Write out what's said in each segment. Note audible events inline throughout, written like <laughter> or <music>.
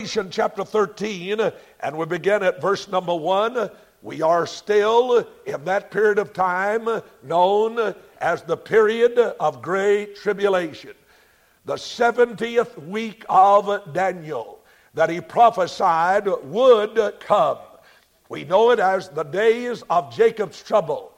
Revelation chapter 13, and we begin at verse number 1. We are still in that period of time known as the period of great tribulation, the 70th week of Daniel that he prophesied would come. We know it as the days of Jacob's trouble.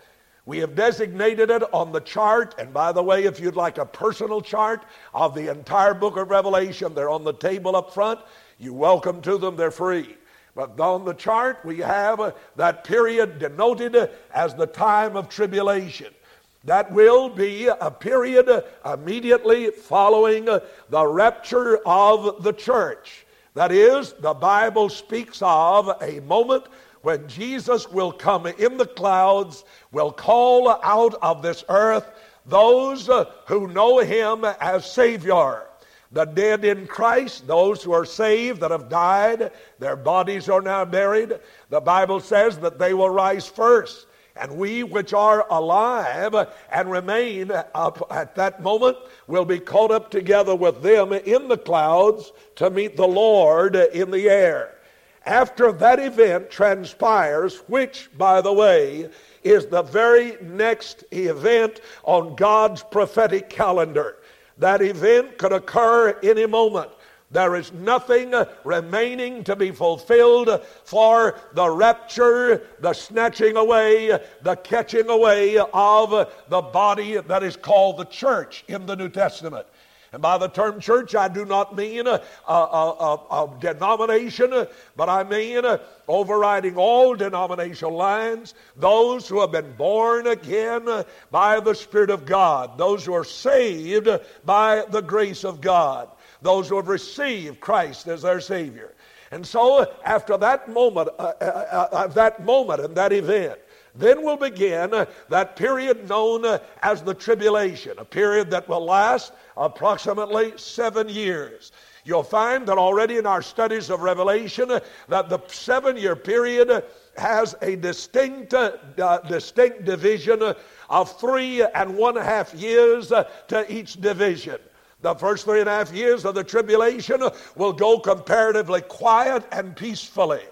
We have designated it on the chart. And by the way, if you'd like a personal chart of the entire book of Revelation, they're on the table up front. You're welcome to them, they're free. But on the chart, we have uh, that period denoted as the time of tribulation. That will be a period uh, immediately following uh, the rapture of the church. That is, the Bible speaks of a moment when Jesus will come in the clouds, will call out of this earth those uh, who know him as Savior. The dead in Christ, those who are saved that have died, their bodies are now buried. The Bible says that they will rise first. And we which are alive and remain up at that moment will be caught up together with them in the clouds to meet the Lord in the air. After that event transpires, which, by the way, is the very next event on God's prophetic calendar. That event could occur any moment. There is nothing remaining to be fulfilled for the rapture, the snatching away, the catching away of the body that is called the church in the New Testament. And by the term church, I do not mean a, a, a, a denomination, but I mean overriding all denominational lines, those who have been born again by the Spirit of God, those who are saved by the grace of God, those who have received Christ as their Savior. And so, after that moment, uh, uh, uh, uh that moment and that event, then will begin that period known as the tribulation, a period that will last approximately seven years. You'll find that already in our studies of Revelation that the seven year period has a distinct, uh, distinct division of three and one half years to each division. The first three and a half years of the tribulation will go comparatively quiet and peacefully.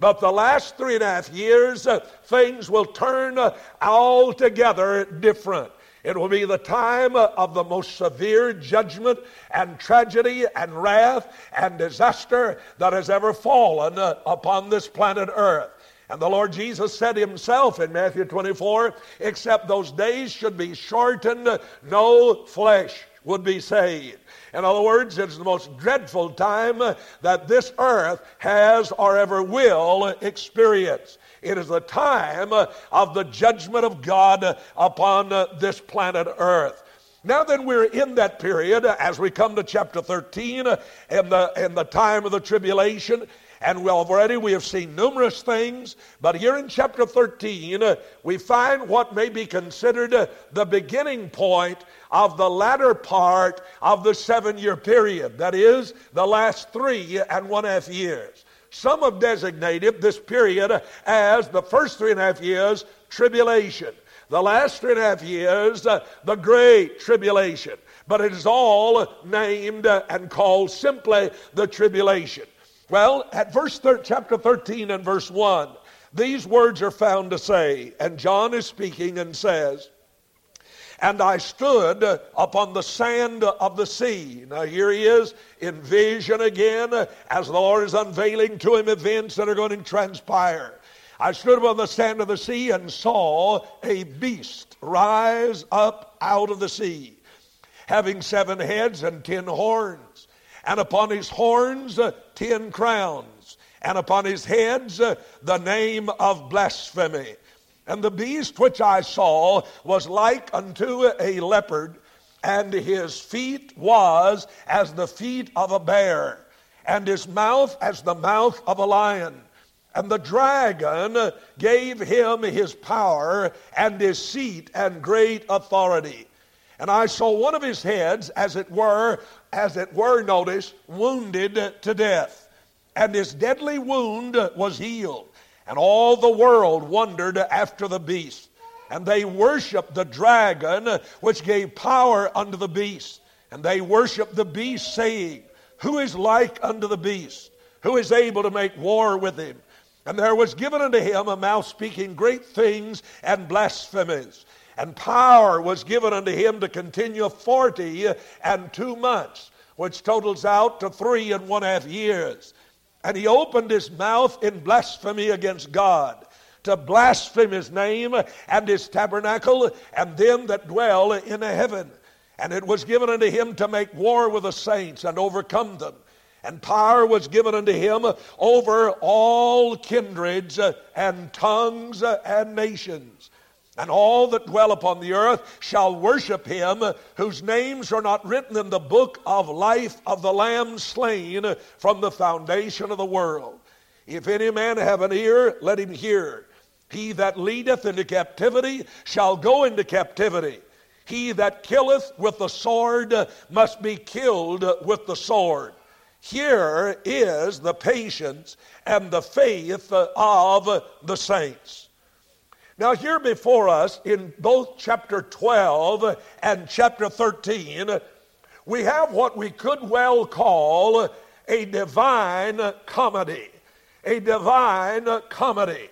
But the last three and a half years, uh, things will turn uh, altogether different. It will be the time of the most severe judgment and tragedy and wrath and disaster that has ever fallen upon this planet Earth. And the Lord Jesus said himself in Matthew 24, except those days should be shortened, no flesh would be saved. In other words, it's the most dreadful time that this earth has or ever will experience. It is the time of the judgment of God upon this planet earth. Now then, we're in that period as we come to chapter 13 in the, in the time of the tribulation. And well, already we have seen numerous things, but here in chapter 13, uh, we find what may be considered the beginning point of the latter part of the seven year period. That is, the last three and one half years. Some have designated this period as the first three and a half years tribulation, the last three and a half years uh, the great tribulation. But it is all named and called simply the tribulation. Well, at verse thir- chapter 13 and verse 1, these words are found to say, and John is speaking and says, and I stood upon the sand of the sea. Now, here he is in vision again as the Lord is unveiling to him events that are going to transpire. I stood upon the sand of the sea and saw a beast rise up out of the sea, having seven heads and ten horns and upon his horns ten crowns, and upon his heads the name of blasphemy. And the beast which I saw was like unto a leopard, and his feet was as the feet of a bear, and his mouth as the mouth of a lion. And the dragon gave him his power and his seat and great authority. And I saw one of his heads, as it were, as it were, notice, wounded to death. And his deadly wound was healed. And all the world wondered after the beast. And they worshiped the dragon, which gave power unto the beast. And they worshiped the beast, saying, Who is like unto the beast? who is able to make war with him. And there was given unto him a mouth speaking great things and blasphemies. And power was given unto him to continue forty and two months, which totals out to three and one half years. And he opened his mouth in blasphemy against God, to blaspheme his name and his tabernacle and them that dwell in the heaven. And it was given unto him to make war with the saints and overcome them. And power was given unto him over all kindreds and tongues and nations. And all that dwell upon the earth shall worship him, whose names are not written in the book of life of the Lamb slain from the foundation of the world. If any man have an ear, let him hear. He that leadeth into captivity shall go into captivity. He that killeth with the sword must be killed with the sword. Here is the patience and the faith of the saints. Now, here before us in both chapter 12 and chapter 13, we have what we could well call a divine comedy. A divine comedy.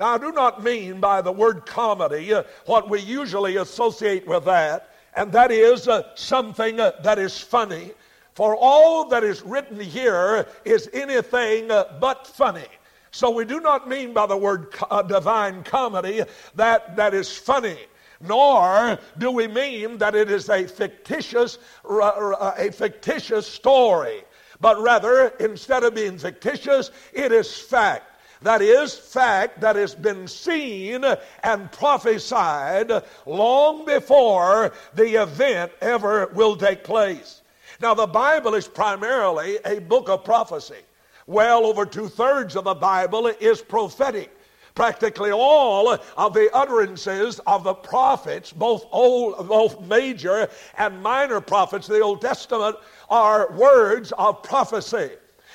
Now, I do not mean by the word comedy uh, what we usually associate with that, and that is uh, something uh, that is funny for all that is written here is anything but funny. So we do not mean by the word uh, divine comedy that that is funny. Nor do we mean that it is a fictitious, uh, a fictitious story. But rather, instead of being fictitious, it is fact. That is fact that has been seen and prophesied long before the event ever will take place. Now, the Bible is primarily a book of prophecy. Well over two thirds of the Bible is prophetic. Practically all of the utterances of the prophets, both old, both major and minor prophets of the Old Testament, are words of prophecy.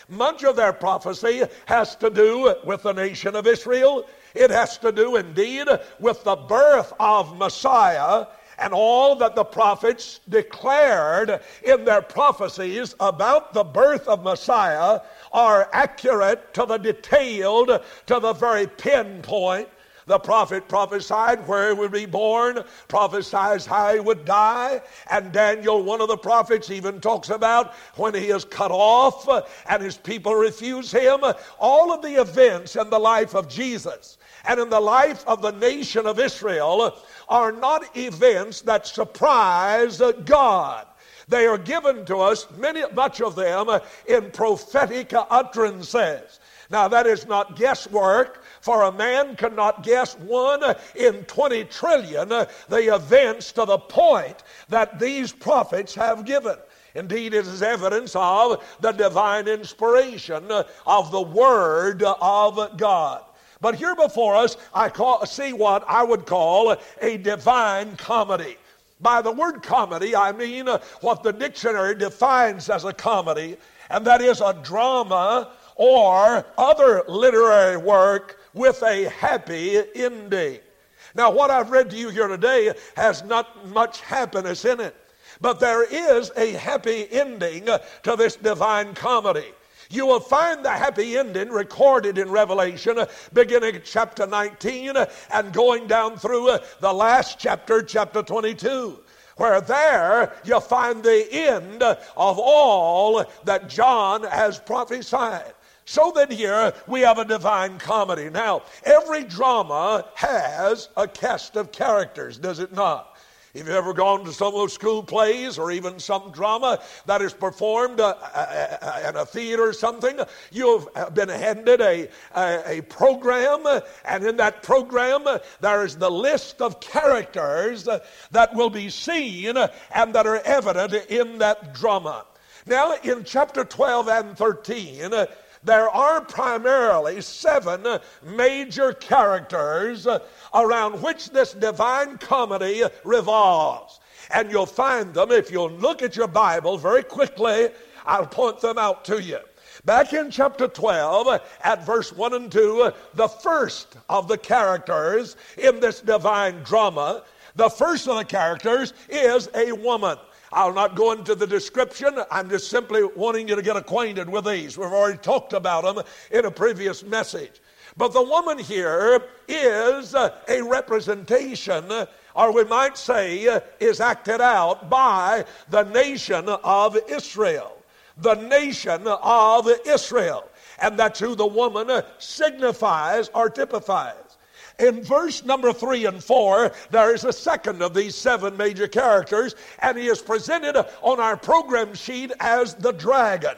Much of their prophecy has to do with the nation of Israel. It has to do indeed with the birth of Messiah and all that the prophets declared in their prophecies about the birth of Messiah are accurate to the detailed, to the very pinpoint. The prophet prophesied where he would be born, prophesied how he would die, and Daniel, one of the prophets, even talks about when he is cut off and his people refuse him. All of the events in the life of Jesus and in the life of the nation of Israel are not events that surprise God. They are given to us, many, much of them, in prophetic utterances. Now, that is not guesswork, for a man cannot guess one in 20 trillion the events to the point that these prophets have given. Indeed, it is evidence of the divine inspiration of the Word of God. But here before us, I call, see what I would call a divine comedy. By the word comedy, I mean uh, what the dictionary defines as a comedy, and that is a drama or other literary work with a happy ending. Now, what I've read to you here today has not much happiness in it, but there is a happy ending to this divine comedy. You will find the happy ending recorded in Revelation, uh, beginning at chapter 19 uh, and going down through uh, the last chapter, chapter 22 where there you find the end of all that John has prophesied. So then here we have a divine comedy. Now, every drama has a cast of characters, does it not? If you've ever gone to some of those school plays or even some drama that is performed uh, uh, uh, in a theater or something, you've been handed a, a, a program, and in that program, there is the list of characters that will be seen and that are evident in that drama. Now, in chapter 12 and 13, there are primarily seven major characters around which this divine comedy revolves. And you'll find them if you'll look at your Bible very quickly. I'll point them out to you. Back in chapter 12, at verse 1 and 2, the first of the characters in this divine drama, the first of the characters is a woman. I'll not go into the description. I'm just simply wanting you to get acquainted with these. We've already talked about them in a previous message. But the woman here is uh, a representation, uh, or we might say, uh, is acted out by the nation of Israel. The nation of Israel. And that's who the woman signifies or typifies. In verse number three and four, there is a second of these seven major characters, and he is presented on our program sheet as the dragon.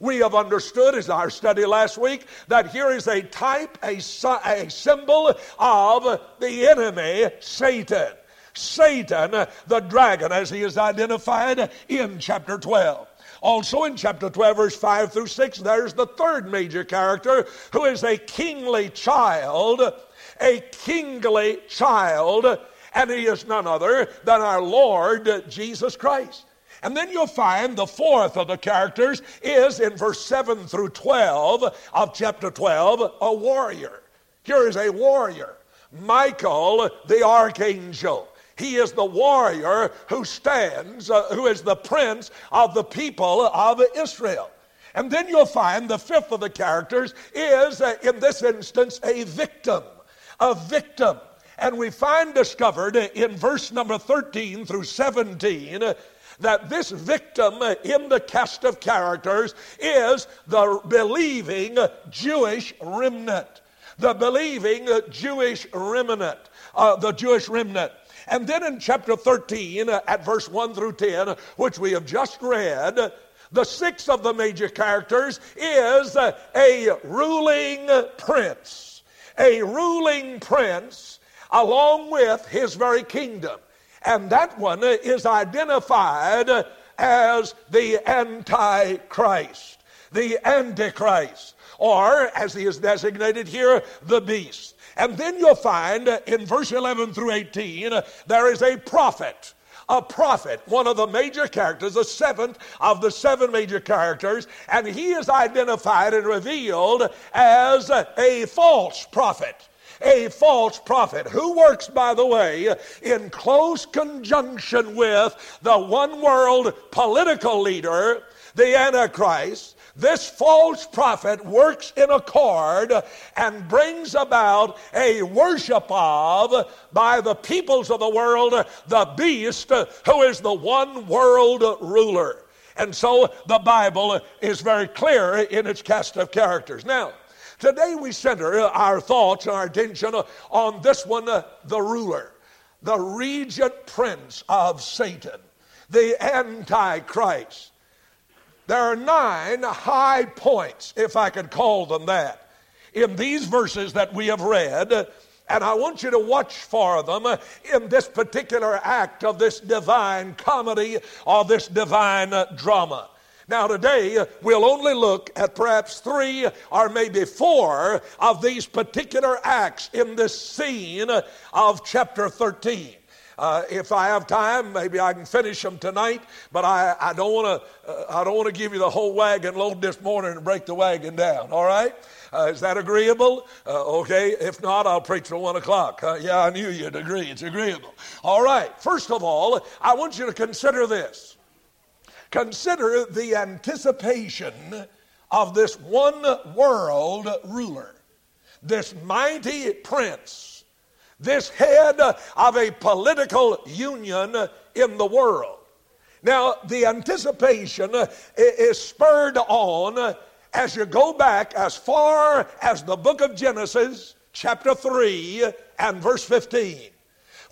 We have understood, as our study last week, that here is a type, a, a symbol of the enemy, Satan. Satan, the dragon, as he is identified in chapter 12. Also in chapter 12, verse 5 through 6, there's the third major character who is a kingly child, a kingly child, and he is none other than our Lord Jesus Christ. And then you'll find the fourth of the characters is in verse 7 through 12 of chapter 12, a warrior. Here is a warrior, Michael the archangel. He is the warrior who stands, uh, who is the prince of the people of Israel. And then you'll find the fifth of the characters is, uh, in this instance, a victim. A victim. And we find discovered in verse number 13 through 17 that this victim in the cast of characters is the believing Jewish remnant. The believing Jewish remnant. Uh, the Jewish remnant. And then in chapter 13, uh, at verse 1 through 10, which we have just read, the sixth of the major characters is a ruling prince. A ruling prince along with his very kingdom. And that one is identified as the Antichrist. The Antichrist. Or, as he is designated here, the beast. And then you'll find in verse 11 through 18, there is a prophet a prophet, one of the major characters, the seventh of the seven major characters, and he is identified and revealed as a false prophet a false prophet who works, by the way, in close conjunction with the one world political leader, the Antichrist. This false prophet works in accord and brings about a worship of, by the peoples of the world, the beast who is the one world ruler. And so the Bible is very clear in its cast of characters. Now, Today we center our thoughts and our attention on this one, the ruler, the regent prince of Satan, the Antichrist. There are nine high points, if I could call them that, in these verses that we have read. And I want you to watch for them in this particular act of this divine comedy or this divine drama. Now, today, we'll only look at perhaps three or maybe four of these particular acts in this scene of chapter 13. Uh, if I have time, maybe I can finish them tonight. But I, I don't want to. Uh, I don't want to give you the whole wagon load this morning and break the wagon down. All right? Uh, is that agreeable? Uh, okay. If not, I'll preach till one o'clock. yeah, I knew you'd agree. It's agreeable. All right. First of all, I want you to consider this. Consider the anticipation of this one world ruler, this mighty prince, this head of a political union in the world. Now, the anticipation is spurred on as you go back as far as the book of Genesis, chapter 3, and verse 15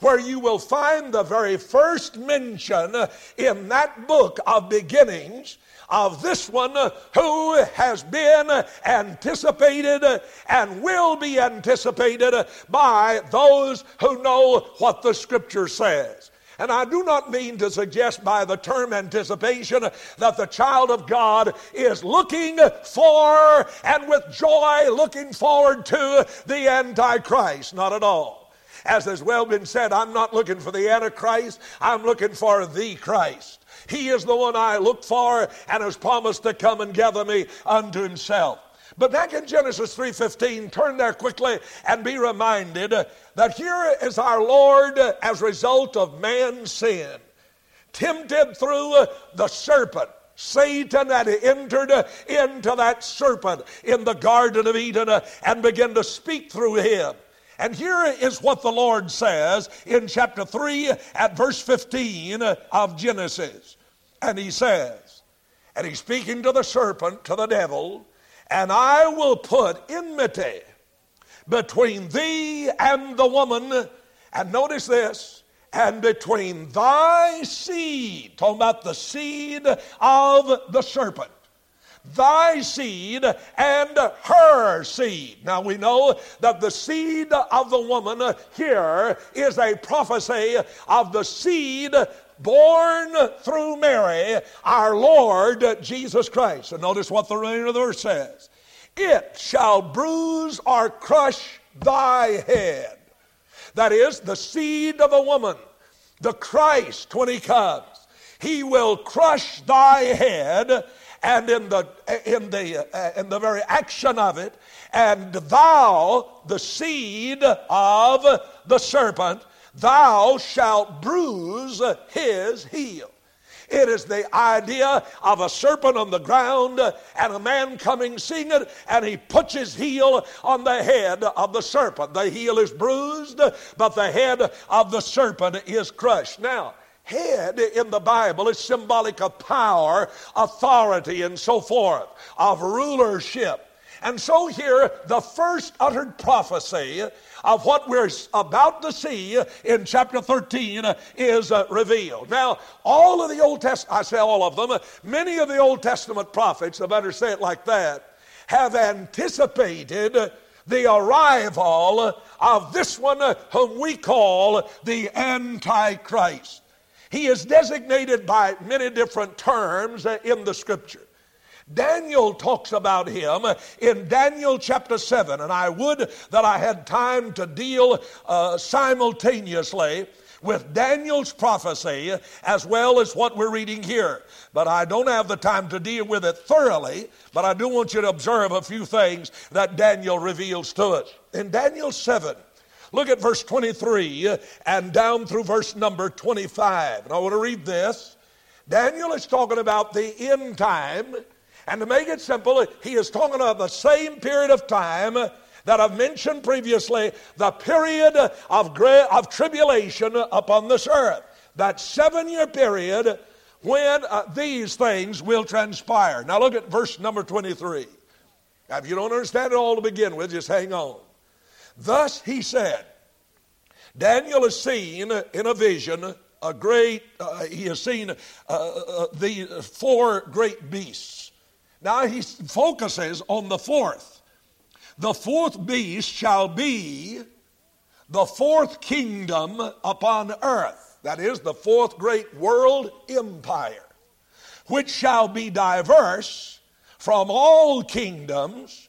where you will find the very first mention in that book of beginnings of this one who has been anticipated and will be anticipated by those who know what the scripture says. And I do not mean to suggest by the term anticipation that the child of God is looking for and with joy looking forward to the Antichrist. Not at all. As has well been said, I'm not looking for the Antichrist, I'm looking for the Christ. He is the one I look for and has promised to come and gather me unto himself. But back in Genesis 3:15, turn there quickly and be reminded that here is our Lord as a result of man's sin tempted through the serpent. Satan had entered into that serpent in the Garden of Eden and began to speak through him. And here is what the Lord says in chapter 3 at verse 15 of Genesis. And he says, and he's speaking to the serpent, to the devil, and I will put enmity between thee and the woman. And notice this, and between thy seed, talking about the seed of the serpent, thy seed and her seed. Now we know that the seed of the woman here is a prophecy of the seed born through Mary, our Lord Jesus Christ. And notice what the remainder of the verse says It shall bruise or crush thy head. That is, the seed of a woman, the Christ, when he comes, he will crush thy head and in the in the uh, in the very action of it and thou the seed of the serpent thou shalt bruise his heel. It is the idea of a serpent on the ground and a man coming seeing it, and he puts his heel on the head of the serpent. The heel is bruised, but the head of the serpent is crushed. Now, head in the Bible is symbolic of power, authority, and so forth, of rulership. And so here, the first uttered prophecy of what we're about to see in chapter 13 is uh, revealed. Now, all of the Old Testament, I say all of them, many of the Old Testament prophets, I better say it like that, have anticipated the arrival of this one whom we call the Antichrist. He is designated by many different terms in the scripture. Daniel talks about him in Daniel chapter 7, and I would that I had time to deal uh, simultaneously with Daniel's prophecy as well as what we're reading here. But I don't have the time to deal with it thoroughly, but I do want you to observe a few things that Daniel reveals to us. In Daniel 7, look at verse 23 and down through verse number 25. And I want to read this. Daniel is talking about the end time and to make it simple, he is talking about the same period of time that I've mentioned previously, the period of, of tribulation upon this earth. That seven year period when uh, these things will transpire. Now look at verse number 23. Now, if you don't understand it all to begin with, just hang on. Thus he said, Daniel has seen in a vision a great, uh, he has seen uh, uh the four great beasts now he focuses on the fourth. The fourth beast shall be the fourth kingdom upon earth. That is, the fourth great world empire, which shall be diverse from all kingdoms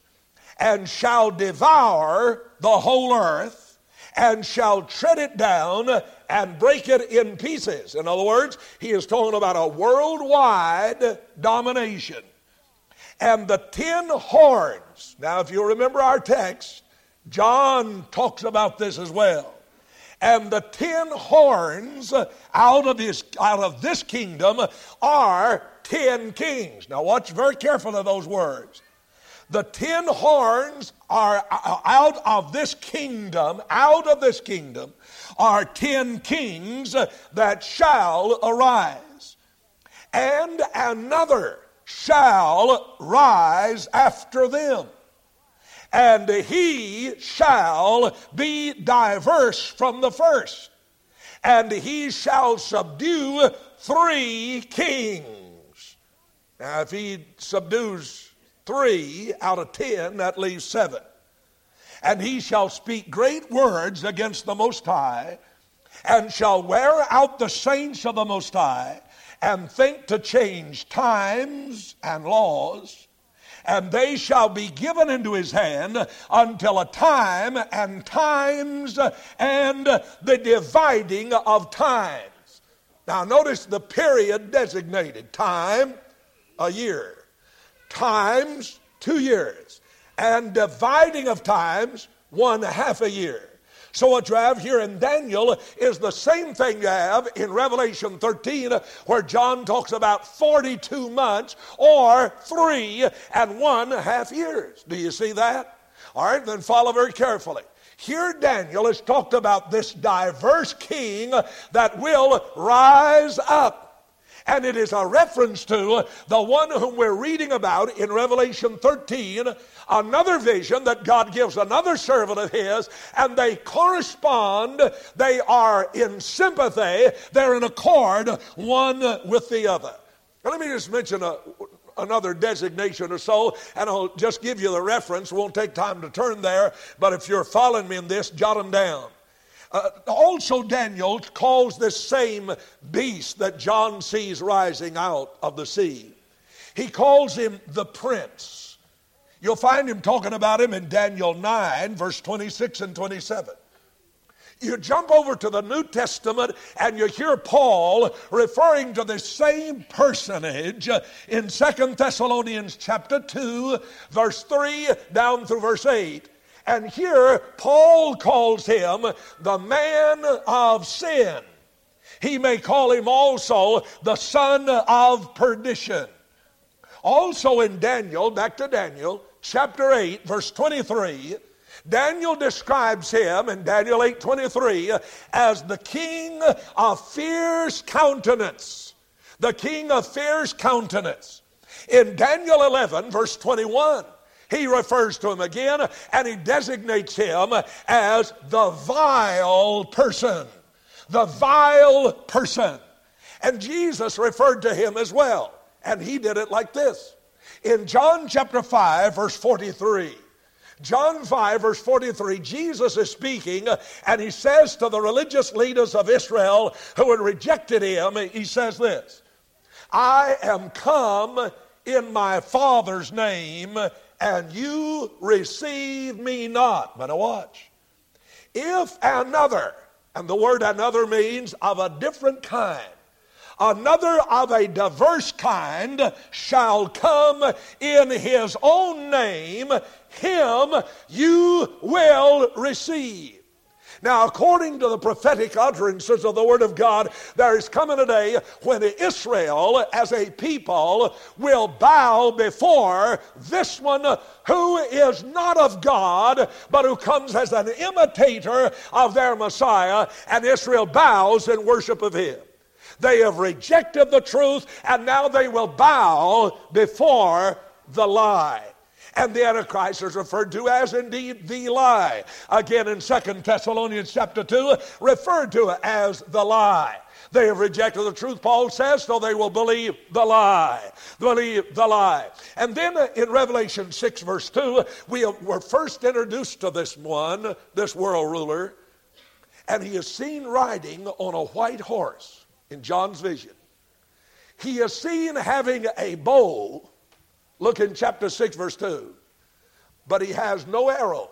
and shall devour the whole earth and shall tread it down and break it in pieces. In other words, he is talking about a worldwide domination and the ten horns. Now, if you remember our text, John talks about this as well. And the ten horns uh, out of, his, out of this kingdom are ten kings. Now, watch very carefully those words. The ten horns are uh, out of this kingdom, out of this kingdom, are ten kings uh, that shall arise. And another shall rise after them. And he shall be diverse from the first. And he shall subdue three kings. Now, if he subdues three out of ten, that leaves seven. And he shall speak great words against the Most High, and shall wear out the saints of the Most High, and think to change times and laws, and they shall be given into his hand until a time and times and the dividing of times. Now, notice the period designated time, a year, times, two years, and dividing of times, one half a year. So, what you have here in Daniel is the same thing you have in Revelation 13, where John talks about 42 months or three and one half years. Do you see that? All right, then follow very carefully. Here, Daniel has talked about this diverse king that will rise up. And it is a reference to the one whom we're reading about in Revelation 13, another vision that God gives another servant of his, and they correspond, they are in sympathy, they're in accord one with the other. Now, let me just mention a, another designation or so, and I'll just give you the reference. Won't take time to turn there, but if you're following me in this, jot them down. Uh, also, Daniel calls this same beast that John sees rising out of the sea. He calls him the prince. You'll find him talking about him in Daniel 9, verse 26 and 27. You jump over to the New Testament and you hear Paul referring to the same personage in Second Thessalonians chapter 2, verse 3 down through verse 8. And here Paul calls him the man of sin. He may call him also the son of perdition. Also in Daniel, back to Daniel, chapter 8, verse 23, Daniel describes him in Daniel 8:23 as the king of fierce countenance. The king of fierce countenance. In Daniel 11 verse 21, he refers to him again and he designates him as the vile person. The vile person. And Jesus referred to him as well. And he did it like this. In John chapter 5, verse 43, John 5, verse 43, Jesus is speaking, and he says to the religious leaders of Israel who had rejected him, he says this I am come in my Father's name, and you receive me not. But now watch. If another, and the word another means of a different kind, another of a diverse kind shall come in his own name, him you will receive. Now, according to the prophetic utterances of the Word of God, there is coming a day when Israel, as a people, will bow before this one who is not of God, but who comes as an imitator of their Messiah, and Israel bows in worship of him. They have rejected the truth, and now they will bow before the lie. And the Antichrist is referred to as indeed the lie. Again in Second Thessalonians chapter 2, referred to as the lie. They have rejected the truth, Paul says, so they will believe the lie. Believe the lie. And then in Revelation 6, verse 2, we were first introduced to this one, this world ruler, and he is seen riding on a white horse in John's vision. He is seen having a bow. Look in chapter 6, verse 2. But he has no arrow.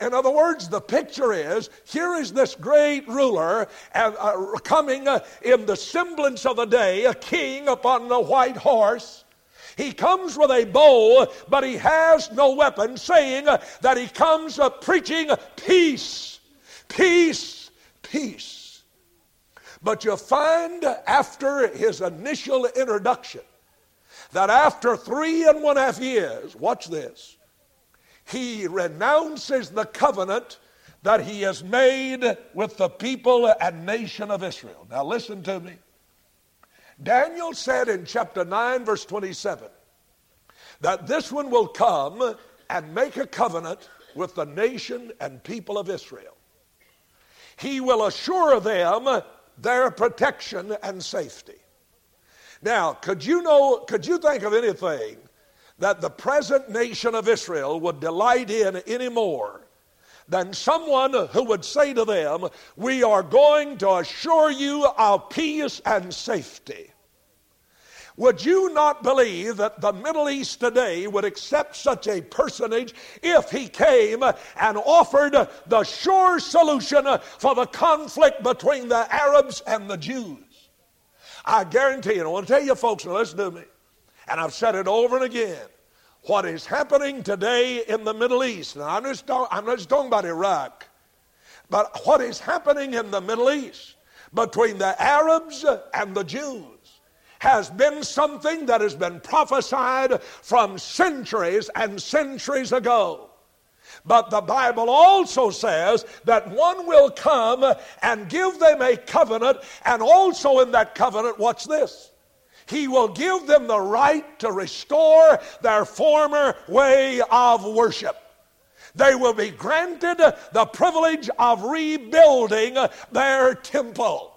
In other words, the picture is here is this great ruler uh, uh, coming uh, in the semblance of a day, a king upon a white horse. He comes with a bow, but he has no weapon, saying that he comes uh, preaching peace, peace, peace. But you find after his initial introduction that after three and one half years, watch this, he renounces the covenant that he has made with the people and nation of Israel. Now listen to me. Daniel said in chapter 9, verse 27, that this one will come and make a covenant with the nation and people of Israel. He will assure them their protection and safety. Now, could you know, could you think of anything that the present nation of Israel would delight in any more than someone who would say to them, We are going to assure you of peace and safety? Would you not believe that the Middle East today would accept such a personage if he came and offered the sure solution for the conflict between the Arabs and the Jews? I guarantee you, and I want to tell you folks, now listen to me, and I've said it over and again. What is happening today in the Middle East, and I'm, just, I'm not just talking about Iraq, But what is happening in the Middle East between the Arabs and the Jews has been something that has been prophesied from centuries and centuries ago. But the Bible also says that one will come and give them a covenant, and also in that covenant, watch this. He will give them the right to restore their former way of worship. They will be granted the privilege of rebuilding their temple.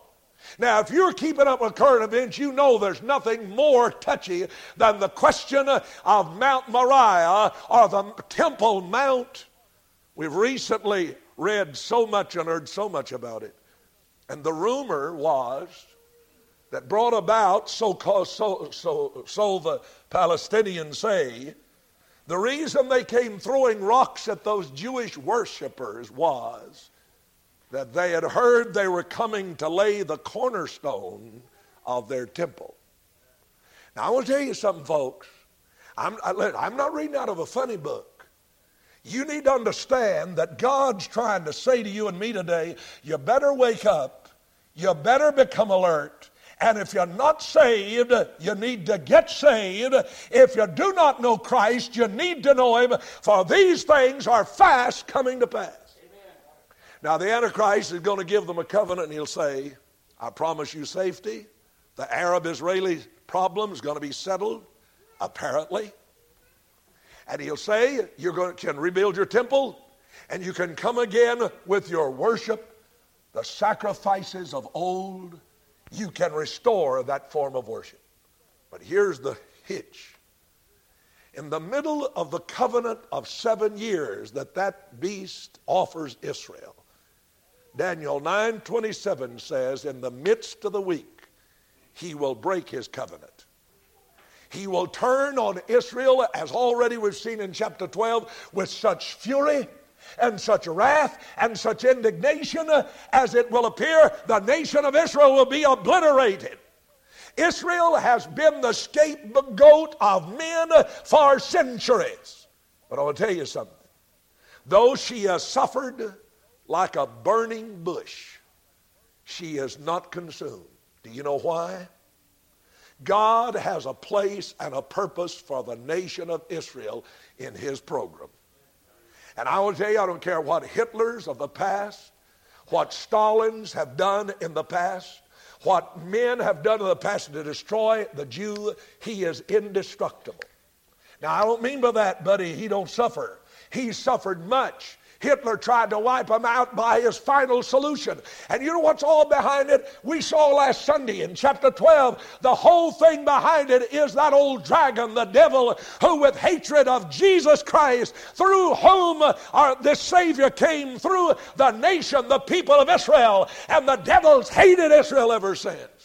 Now, if you're keeping up with current events, you know there's nothing more touchy than the question of Mount Moriah or the Temple Mount. We've recently read so much and heard so much about it. And the rumor was that brought about, so, called, so, so, so the Palestinians say, the reason they came throwing rocks at those Jewish worshippers was that they had heard they were coming to lay the cornerstone of their temple. Now, I want to tell you something, folks. I'm, I'm not reading out of a funny book. You need to understand that God's trying to say to you and me today, you better wake up, you better become alert. And if you're not saved, you need to get saved. If you do not know Christ, you need to know Him, for these things are fast coming to pass. Amen. Now, the Antichrist is going to give them a covenant, and he'll say, I promise you safety. The Arab Israeli problem is going to be settled, apparently. And he'll say, You can rebuild your temple and you can come again with your worship, the sacrifices of old. You can restore that form of worship. But here's the hitch. In the middle of the covenant of seven years that that beast offers Israel, Daniel 9:27 says, "In the midst of the week, he will break his covenant." He will turn on Israel, as already we've seen in chapter 12, with such fury and such wrath and such indignation as it will appear the nation of Israel will be obliterated. Israel has been the scapegoat of men for centuries. But I will tell you something. Though she has suffered like a burning bush, she is not consumed. Do you know why? God has a place and a purpose for the nation of Israel in his program. And I will tell you, I don't care what Hitlers of the past, what Stalins have done in the past, what men have done in the past to destroy the Jew, he is indestructible. Now, I don't mean by that, buddy, he don't suffer. He suffered much. Hitler tried to wipe them out by his final solution. And you know what's all behind it? We saw last Sunday in chapter 12, the whole thing behind it is that old dragon, the devil, who with hatred of Jesus Christ, through whom our, this Savior came, through the nation, the people of Israel, and the devil's hated Israel ever since.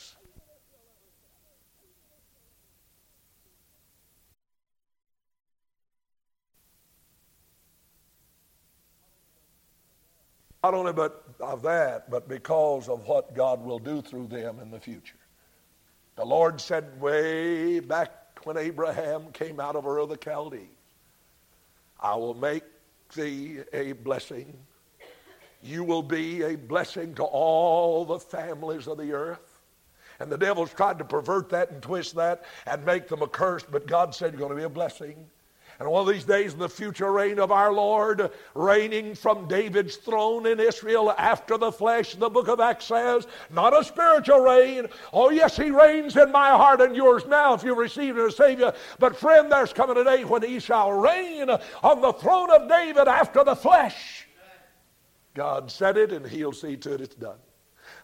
Not only but of that, but because of what God will do through them in the future. The Lord said way back when Abraham came out of Ur of the Chaldees, I will make thee a blessing. You will be a blessing to all the families of the earth. And the devil's tried to pervert that and twist that and make them a curse, but God said you're going to be a blessing. And one of these days in the future reign of our Lord, reigning from David's throne in Israel after the flesh, the book of Acts says, not a spiritual reign. Oh, yes, he reigns in my heart and yours now if you receive him as Savior. But friend, there's coming a day when he shall reign on the throne of David after the flesh. God said it, and he'll see to it it's done.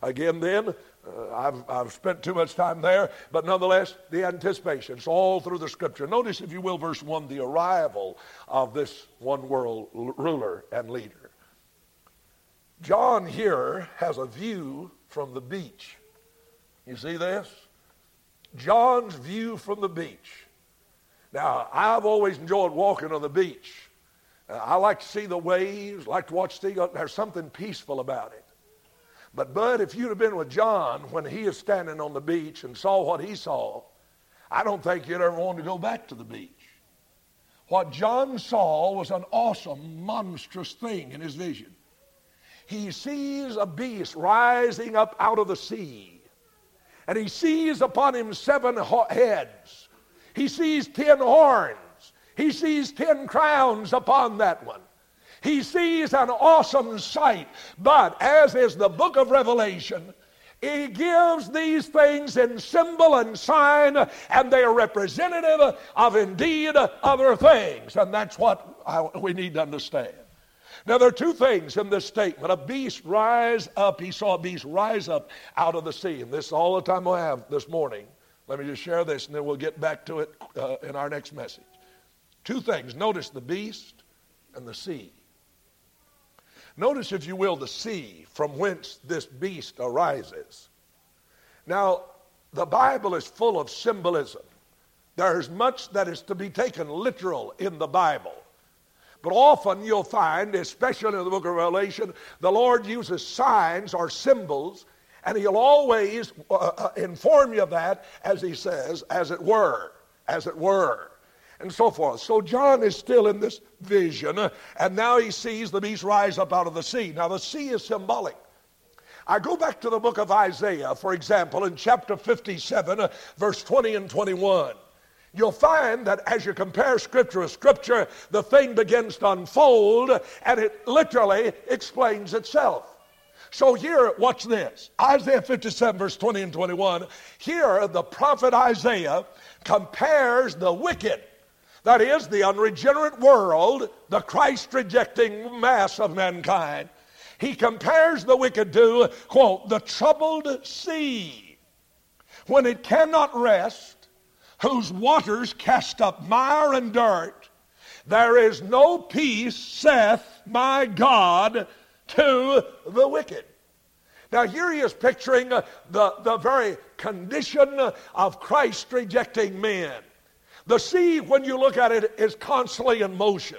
Again, then, uh, I've, I've spent too much time there, but nonetheless, the anticipation. It's all through the scripture. Notice, if you will, verse 1 the arrival of this one world ruler and leader. John here has a view from the beach. You see this? John's view from the beach. Now, I've always enjoyed walking on the beach. Uh, I like to see the waves, like to watch the, there's something peaceful about it. But, Bud, if you'd have been with John when he is standing on the beach and saw what he saw, I don't think you'd ever want to go back to the beach. What John saw was an awesome, monstrous thing in his vision. he sees a beast rising up out of the sea. And he sees upon him seven heads. He sees ten horns. He sees ten crowns upon that one. He sees an awesome sight. But as is the book of Revelation, he gives these things in symbol and sign, and they are representative of indeed other things. And that's what I, we need to understand. Now, there are two things in this statement. A beast rise up. He saw a beast rise up out of the sea. And this is all the time we have this morning. Let me just share this, and then we'll get back to it uh, in our next message. Two things. Notice the beast and the sea. Notice, if you will, the sea from whence this beast arises. Now, the Bible is full of symbolism. There's much that is to be taken literal in the Bible. But often you'll find, especially in the book of Revelation, the Lord uses signs or symbols, and He'll always uh, uh inform you of that, as He says, as it were, as it were and so forth. So John is still in this vision, uh, and now he sees the beast rise up out of the sea. Now, the sea is symbolic. I go back to the book of Isaiah, for example, in chapter 57, uh, verse 20 and 21. You'll find that as you compare scripture with scripture, the thing begins to unfold and it literally explains itself. So here, watch this Isaiah 57, verse 20 and 21. Here, the prophet Isaiah compares the wicked that is, the unregenerate world, the Christ rejecting mass of mankind. He compares the wicked to, quote, the troubled sea, when it cannot rest, whose waters cast up mire and dirt. There is no peace, saith my God, to the wicked. Now, here he is picturing uh, the, the very condition of Christ rejecting men. The sea, when you look at it, is constantly in motion.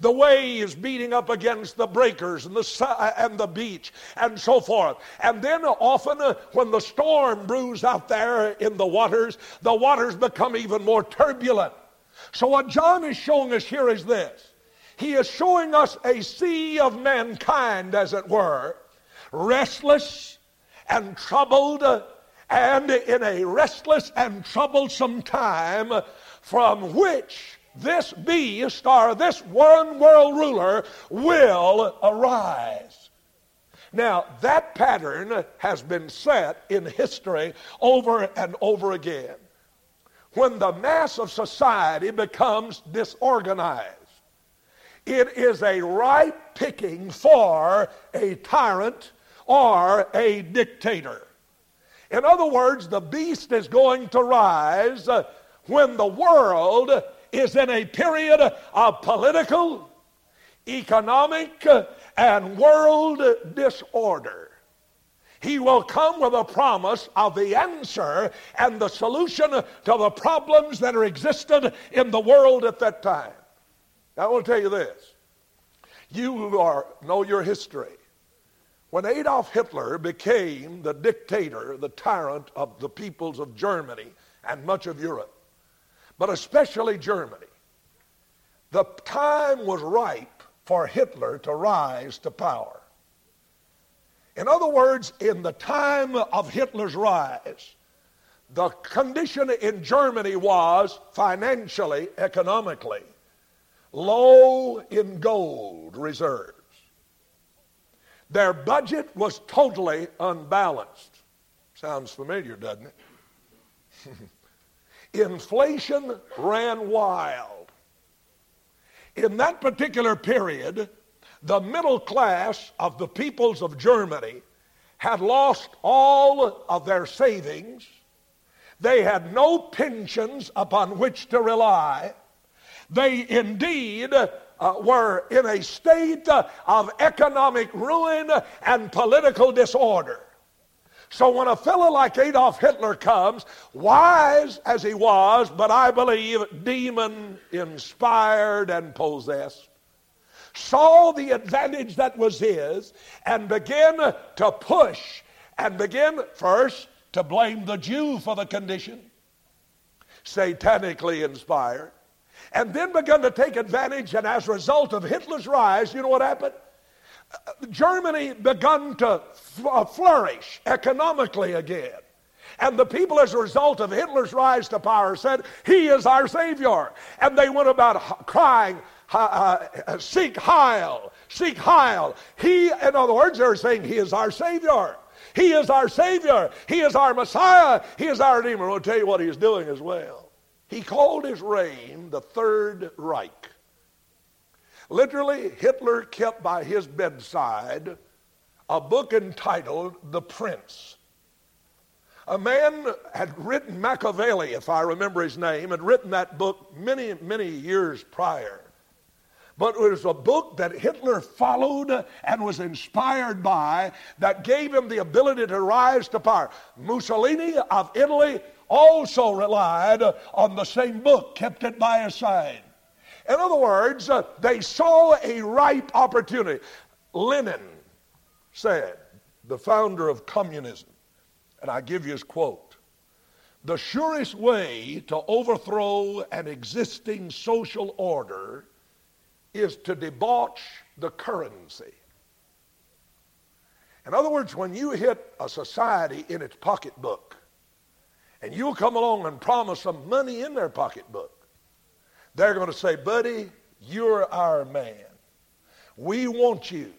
The waves beating up against the breakers and the, and the beach and so forth. And then often uh, when the storm brews out there in the waters, the waters become even more turbulent. So what John is showing us here is this. He is showing us a sea of mankind, as it were, restless and troubled, and in a restless and troublesome time, from which this beast or this one world ruler will arise. Now, that pattern has been set in history over and over again. When the mass of society becomes disorganized, it is a ripe picking for a tyrant or a dictator. In other words, the beast is going to rise uh, when the world is in a period of political, economic, and world disorder. He will come with a promise of the answer and the solution to the problems that are existed in the world at that time. I will tell you this. You are, know your history. When Adolf Hitler became the dictator, the tyrant of the peoples of Germany and much of Europe, but especially Germany. The time was ripe for Hitler to rise to power. In other words, in the time of Hitler's rise, the condition in Germany was financially, economically, low in gold reserves. Their budget was totally unbalanced. Sounds familiar, doesn't it? <laughs> inflation ran wild. In that particular period, the middle class of the peoples of Germany had lost all of their savings. They had no pensions upon which to rely. They indeed uh, were in a state of economic ruin and political disorder. So when a fellow like Adolf Hitler comes, wise as he was, but I believe demon inspired and possessed, saw the advantage that was his and began to push and begin first to blame the Jew for the condition, satanically inspired, and then begun to take advantage. And as a result of Hitler's rise, you know what happened? Germany begun to uh, flourish economically again. And the people, as a result of Hitler's rise to power, said, He is our Savior. And they went about crying, uh, Sieg Heil, Sieg Heil. He, in other words, they're saying, He is our Savior. He is our Savior. He is our Messiah. He is our Redeemer. I'll tell you what He's doing as well. He called his reign the Third Reich. Literally, Hitler kept by his bedside a book entitled The Prince. A man had written Machiavelli, if I remember his name, had written that book many, many years prior. But it was a book that Hitler followed and was inspired by that gave him the ability to rise to power. Mussolini of Italy also relied on the same book, kept it by his side. In other words, uh, they saw a ripe opportunity. Lenin said, the founder of communism, and I give you his quote The surest way to overthrow an existing social order is to debauch the currency. In other words, when you hit a society in its pocketbook, and you'll come along and promise them money in their pocketbook, they're going to say, buddy, you're our man. We want you.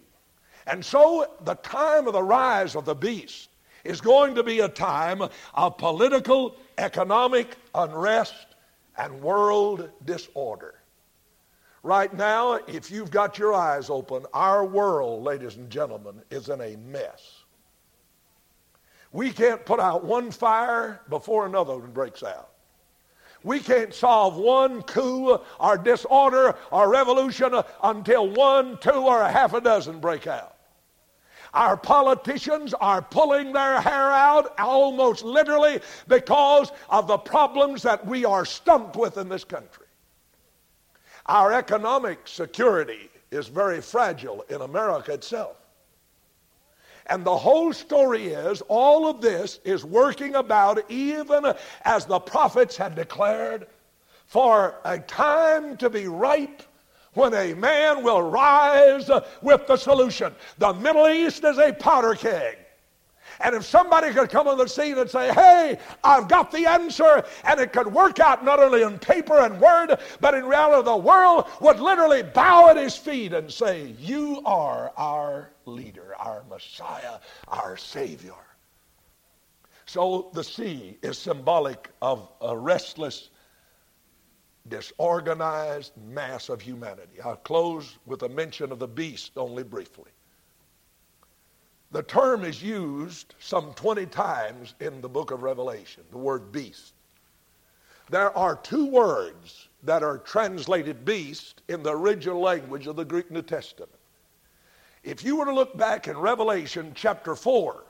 And so the time of the rise of the beast is going to be a time of political, economic unrest, and world disorder. Right now, if you've got your eyes open, our world, ladies and gentlemen, is in a mess. We can't put out one fire before another one breaks out. We can't solve one coup or disorder or revolution until one, two, or a half a dozen break out. Our politicians are pulling their hair out almost literally because of the problems that we are stumped with in this country. Our economic security is very fragile in America itself. And the whole story is all of this is working about even as the prophets had declared for a time to be ripe when a man will rise with the solution. The Middle East is a powder keg. And if somebody could come on the scene and say, hey, I've got the answer, and it could work out not only in paper and word, but in reality, the world would literally bow at his feet and say, You are our leader, our Messiah, our Savior. So the sea is symbolic of a restless, disorganized mass of humanity. I'll close with a mention of the beast only briefly. The term is used some 20 times in the book of Revelation, the word beast. There are two words that are translated beast in the original language of the Greek New Testament. If you were to look back in Revelation chapter 4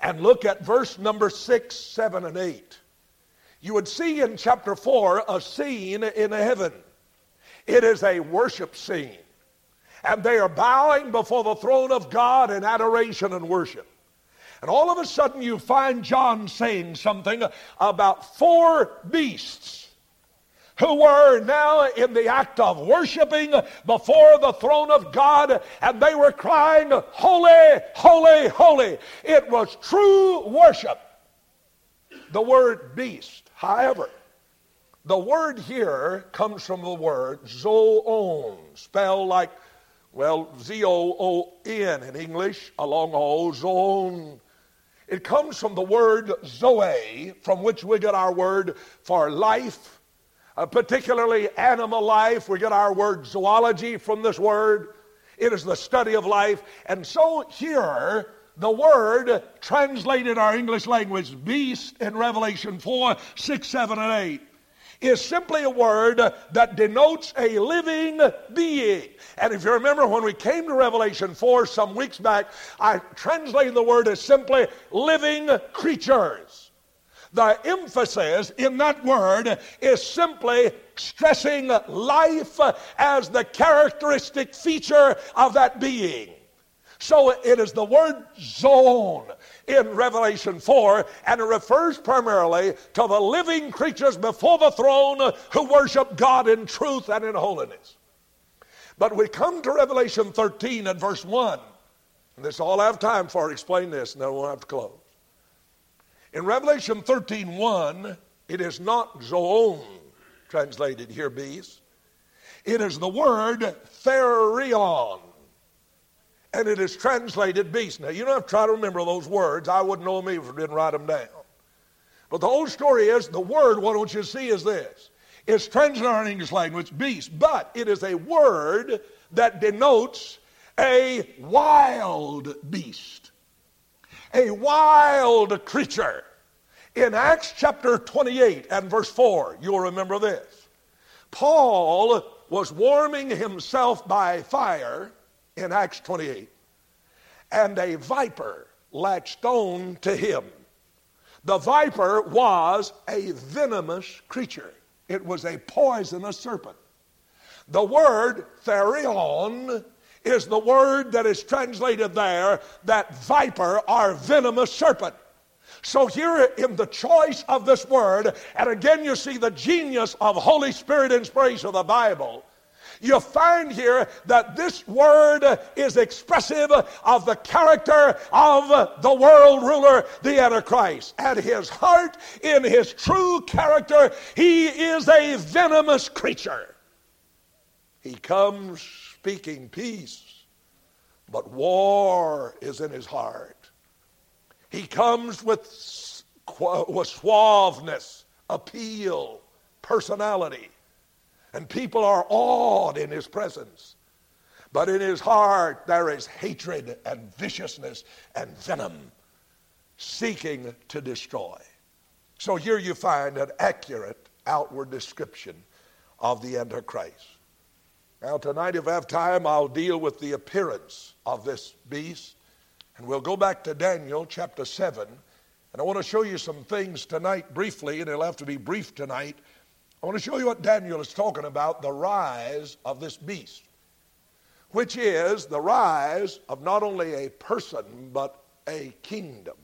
and look at verse number 6, 7, and 8, you would see in chapter 4 a scene in heaven. It is a worship scene and they are bowing before the throne of God in adoration and worship. And all of a sudden, you find John saying something about four beasts who were now in the act of worshiping before the throne of God, and they were crying, Holy, holy, holy. It was true worship. The word beast, however, the word here comes from the word zoon, spelled like well, Z O O N in English, along O, zone. It comes from the word zoe, from which we get our word for life, uh, particularly animal life. We get our word zoology from this word. It is the study of life. And so here, the word translated our English language, beast, in Revelation 4, 6, 7, and 8 is simply a word that denotes a living being. And if you remember when we came to Revelation 4 some weeks back, I translated the word as simply living creatures. The emphasis in that word is simply stressing life as the characteristic feature of that being. So it is the word zone in Revelation 4, and it refers primarily to the living creatures before the throne who worship God in truth and in holiness. But we come to Revelation 13 and verse 1. And this all I have time for. Explain this, and then we'll have to close. In Revelation 13 1, it is not zoon translated here, beast. It is the word therion. And it is translated beast. Now, you don't have to try to remember those words. I wouldn't know them if I didn't write them down. But the whole story is the word, what want you see is this. It's translated in English language, beast, but it is a word that denotes a wild beast, a wild creature. In Acts chapter 28 and verse 4, you'll remember this. Paul was warming himself by fire in Acts 28, and a viper latched on to him. The viper was a venomous creature, it was a poisonous serpent. The word therion is the word that is translated there, that viper or venomous serpent. So here in the choice of this word, and again you see the genius of Holy Spirit inspiration of the Bible you find here that this word is expressive of the character of the world ruler, the Antichrist. At his heart, in his true character, he is a venomous creature. He comes speaking peace, but war is in his heart. He comes with, with suaveness, appeal, personality and people are awed in his presence. But in his heart there is hatred and viciousness and venom seeking to destroy. So here you find an accurate outward description of the Antichrist. Now, tonight, if I have time, I'll deal with the appearance of this beast. And we'll go back to Daniel chapter 7. And I want to show you some things tonight briefly, and it'll have to be brief tonight I want to show you what Daniel is talking about the rise of this beast, which is the rise of not only a person, but a kingdom.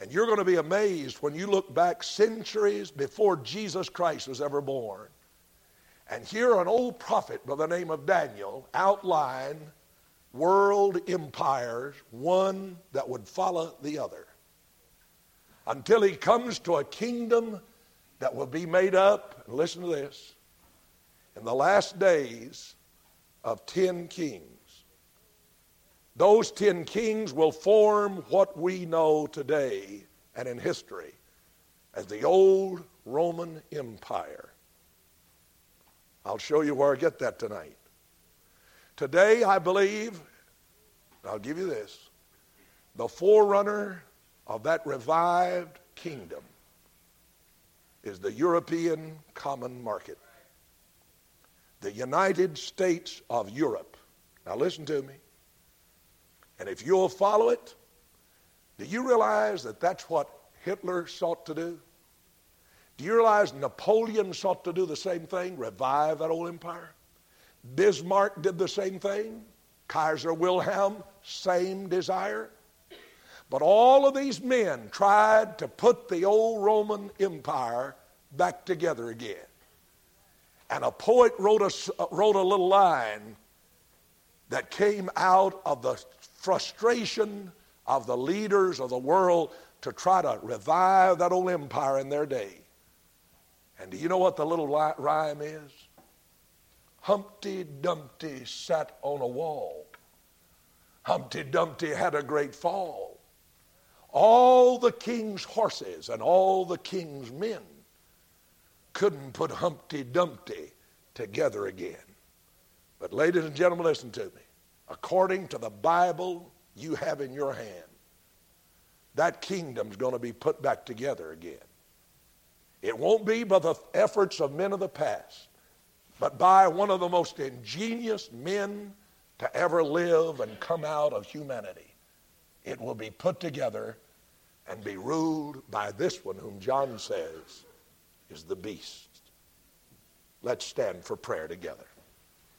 And you're going to be amazed when you look back centuries before Jesus Christ was ever born and here, an old prophet by the name of Daniel outline world empires, one that would follow the other, until he comes to a kingdom that will be made up, and listen to this, in the last days of ten kings. Those ten kings will form what we know today and in history as the old Roman Empire. I'll show you where I get that tonight. Today, I believe, I'll give you this, the forerunner of that revived kingdom is the European Common Market. The United States of Europe. Now listen to me. And if you'll follow it, do you realize that that's what Hitler sought to do? Do you realize Napoleon sought to do the same thing, revive that old empire? Bismarck did the same thing. Kaiser Wilhelm, same desire. But all of these men tried to put the old Roman Empire back together again. And a poet wrote a, uh, wrote a little line that came out of the frustration of the leaders of the world to try to revive that old empire in their day. And do you know what the little rhyme is? Humpty Dumpty sat on a wall. Humpty Dumpty had a great fall. All the king's horses and all the king's men couldn't put Humpty Dumpty together again. But, ladies and gentlemen, listen to me. According to the Bible you have in your hand, that kingdom's going to be put back together again. It won't be by the efforts of men of the past, but by one of the most ingenious men to ever live and come out of humanity it will be put together and be ruled by this one whom John says is the beast. Let's stand for prayer together.